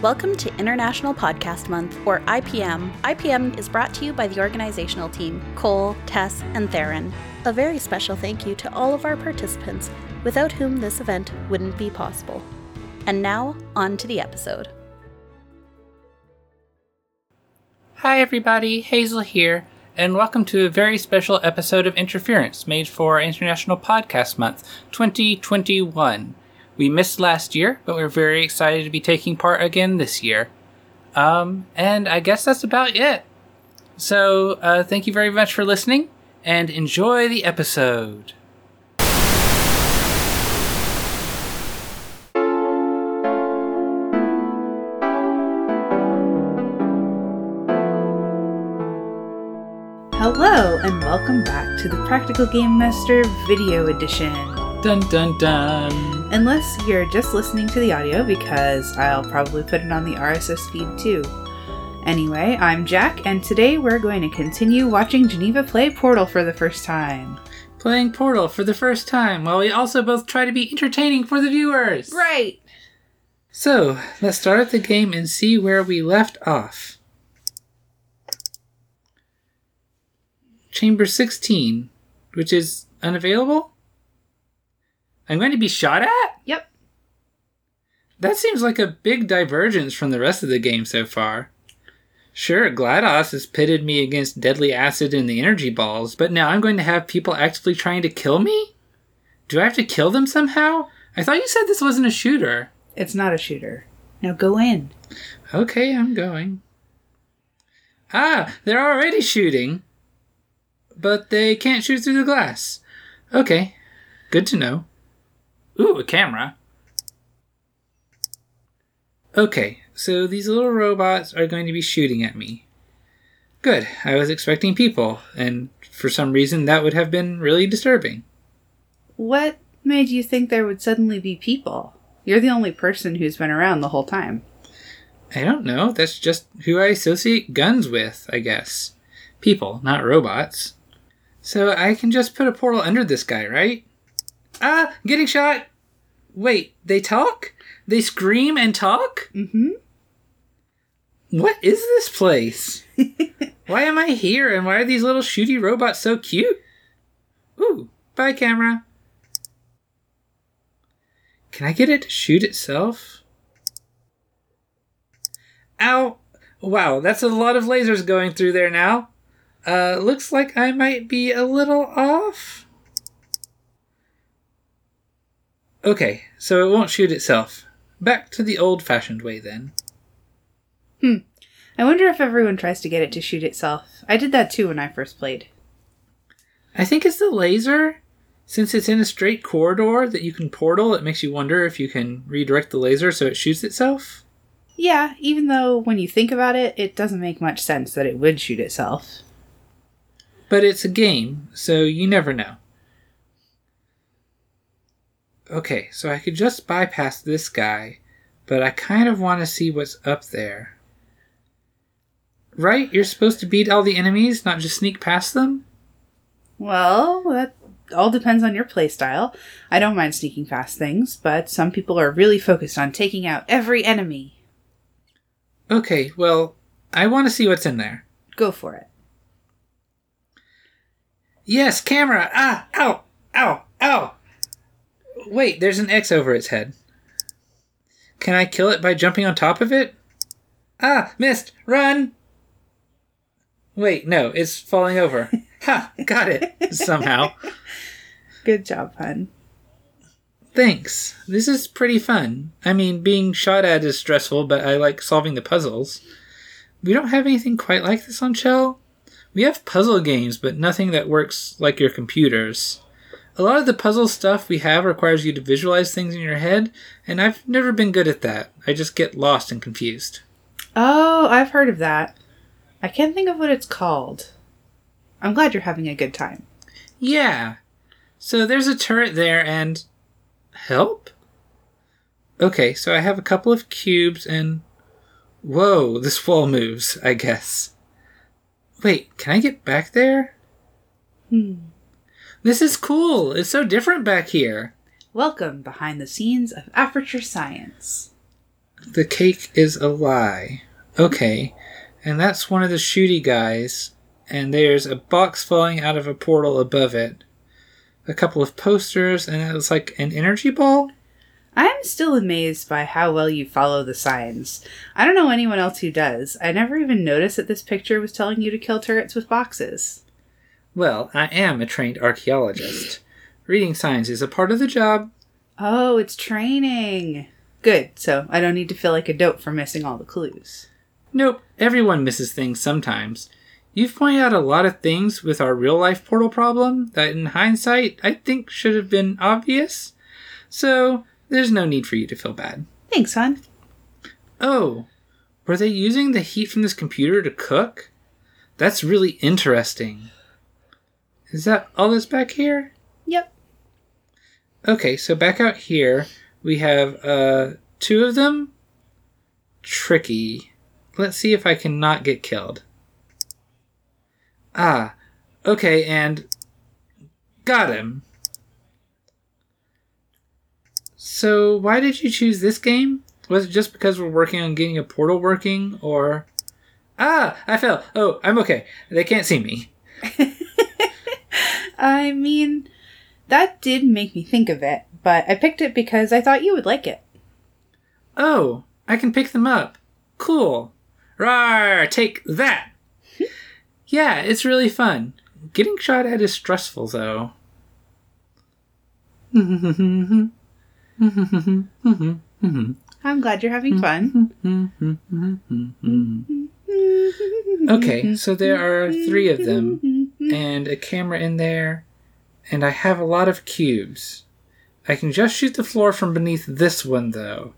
Welcome to International Podcast Month, or IPM. IPM is brought to you by the organizational team, Cole, Tess, and Theron. A very special thank you to all of our participants, without whom this event wouldn't be possible. And now, on to the episode. Hi, everybody. Hazel here, and welcome to a very special episode of Interference made for International Podcast Month 2021. We missed last year, but we're very excited to be taking part again this year. Um, and I guess that's about it. So, uh, thank you very much for listening, and enjoy the episode. Hello, and welcome back to the Practical Game Master Video Edition. Dun dun dun. Unless you're just listening to the audio, because I'll probably put it on the RSS feed too. Anyway, I'm Jack, and today we're going to continue watching Geneva play Portal for the first time. Playing Portal for the first time, while we also both try to be entertaining for the viewers. Right! So, let's start at the game and see where we left off. Chamber 16, which is unavailable? I'm going to be shot at? Yep. That seems like a big divergence from the rest of the game so far. Sure, GLaDOS has pitted me against deadly acid and the energy balls, but now I'm going to have people actively trying to kill me? Do I have to kill them somehow? I thought you said this wasn't a shooter. It's not a shooter. Now go in. Okay, I'm going. Ah, they're already shooting. But they can't shoot through the glass. Okay, good to know. Ooh, a camera. Okay, so these little robots are going to be shooting at me. Good, I was expecting people, and for some reason that would have been really disturbing. What made you think there would suddenly be people? You're the only person who's been around the whole time. I don't know, that's just who I associate guns with, I guess. People, not robots. So I can just put a portal under this guy, right? Ah, getting shot! Wait, they talk? They scream and talk? Mm hmm. What is this place? why am I here and why are these little shooty robots so cute? Ooh, bye, camera. Can I get it to shoot itself? Ow! Wow, that's a lot of lasers going through there now. Uh, looks like I might be a little off. Okay, so it won't shoot itself. Back to the old fashioned way then. Hmm. I wonder if everyone tries to get it to shoot itself. I did that too when I first played. I think it's the laser. Since it's in a straight corridor that you can portal, it makes you wonder if you can redirect the laser so it shoots itself. Yeah, even though when you think about it, it doesn't make much sense that it would shoot itself. But it's a game, so you never know. Okay, so I could just bypass this guy, but I kind of want to see what's up there. Right? You're supposed to beat all the enemies, not just sneak past them? Well, that all depends on your playstyle. I don't mind sneaking past things, but some people are really focused on taking out every enemy. Okay, well, I want to see what's in there. Go for it. Yes, camera! Ah! Ow! Ow! Ow! Wait, there's an X over its head. Can I kill it by jumping on top of it? Ah! Missed! Run! Wait, no, it's falling over. ha! Got it! Somehow. Good job, hun. Thanks. This is pretty fun. I mean, being shot at is stressful, but I like solving the puzzles. We don't have anything quite like this on Shell. We have puzzle games, but nothing that works like your computers. A lot of the puzzle stuff we have requires you to visualize things in your head, and I've never been good at that. I just get lost and confused. Oh, I've heard of that. I can't think of what it's called. I'm glad you're having a good time. Yeah. So there's a turret there, and. Help? Okay, so I have a couple of cubes, and. Whoa, this wall moves, I guess. Wait, can I get back there? Hmm. This is cool. It's so different back here. Welcome behind the scenes of Aperture Science. the cake is a lie. Okay. And that's one of the shooty guys. And there's a box falling out of a portal above it. A couple of posters, and it was like an energy ball? I'm still amazed by how well you follow the signs. I don't know anyone else who does. I never even noticed that this picture was telling you to kill turrets with boxes. Well, I am a trained archaeologist. Reading signs is a part of the job. Oh, it's training. Good, so I don't need to feel like a dope for missing all the clues. Nope, everyone misses things sometimes. You've pointed out a lot of things with our real life portal problem that, in hindsight, I think should have been obvious. So, there's no need for you to feel bad. Thanks, hon. Oh, were they using the heat from this computer to cook? That's really interesting. Is that all that's back here? Yep. Okay, so back out here, we have uh, two of them. Tricky. Let's see if I can not get killed. Ah, okay, and got him. So, why did you choose this game? Was it just because we're working on getting a portal working, or. Ah, I fell. Oh, I'm okay. They can't see me. I mean, that did make me think of it, but I picked it because I thought you would like it. Oh, I can pick them up. Cool. Rar, take that. yeah, it's really fun. Getting shot at is stressful, though. I'm glad you're having fun. Okay, so there are three of them, and a camera in there, and I have a lot of cubes. I can just shoot the floor from beneath this one, though.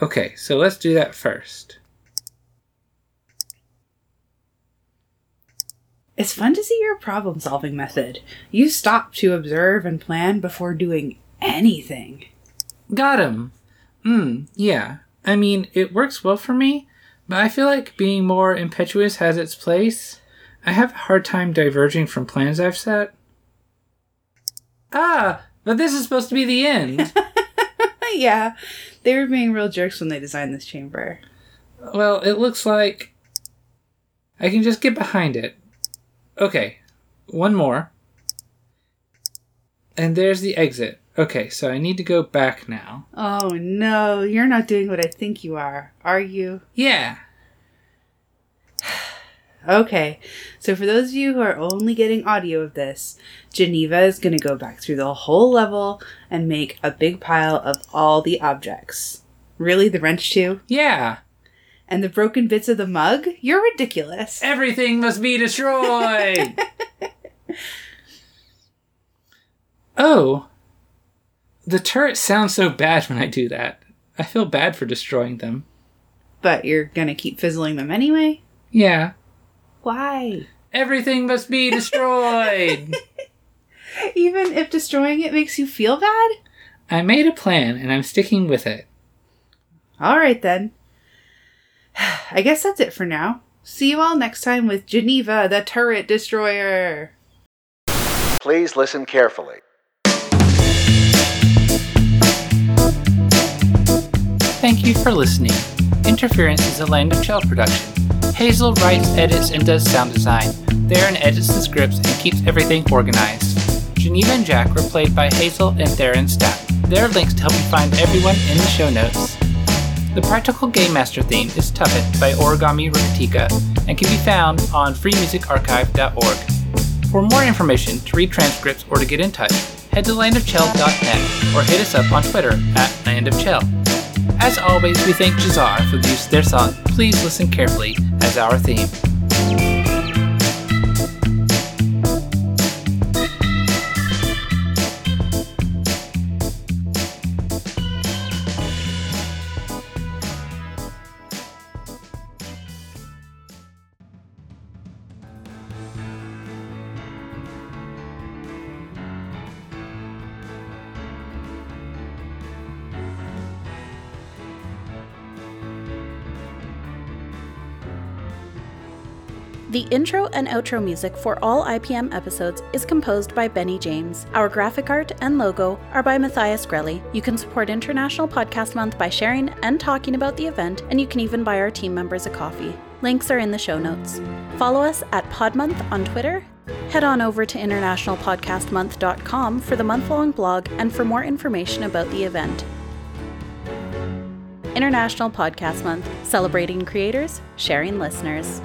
Okay, so let's do that first. It's fun to see your problem solving method. You stop to observe and plan before doing anything. Got him! Hmm, yeah. I mean, it works well for me, but I feel like being more impetuous has its place. I have a hard time diverging from plans I've set. Ah, but this is supposed to be the end. yeah, they were being real jerks when they designed this chamber. well, it looks like I can just get behind it. Okay, one more. And there's the exit. Okay, so I need to go back now. Oh no, you're not doing what I think you are, are you? Yeah. Okay, so for those of you who are only getting audio of this, Geneva is going to go back through the whole level and make a big pile of all the objects. Really, the wrench too? Yeah. And the broken bits of the mug? You're ridiculous. Everything must be destroyed. oh. The turrets sound so bad when I do that. I feel bad for destroying them. But you're going to keep fizzling them anyway? Yeah. Why? Everything must be destroyed. Even if destroying it makes you feel bad? I made a plan and I'm sticking with it. All right then. I guess that's it for now. See you all next time with Geneva, the turret destroyer. Please listen carefully. Thank you for listening. Interference is a Land of Chell production. Hazel writes, edits, and does sound design. Theron edits the scripts and keeps everything organized. Geneva and Jack were played by Hazel and Theron Stapp. There are links to help you find everyone in the show notes. The Practical Game Master theme is Tuffet by Origami Rikatika and can be found on freemusicarchive.org. For more information, to read transcripts, or to get in touch, head to landofchell.net or hit us up on Twitter at landofchell. As always, we thank Jazar for the use of their song Please Listen Carefully as our theme. The intro and outro music for all IPM episodes is composed by Benny James. Our graphic art and logo are by Matthias Grelli. You can support International Podcast Month by sharing and talking about the event, and you can even buy our team members a coffee. Links are in the show notes. Follow us at Podmonth on Twitter. Head on over to internationalpodcastmonth.com for the month long blog and for more information about the event. International Podcast Month, celebrating creators, sharing listeners.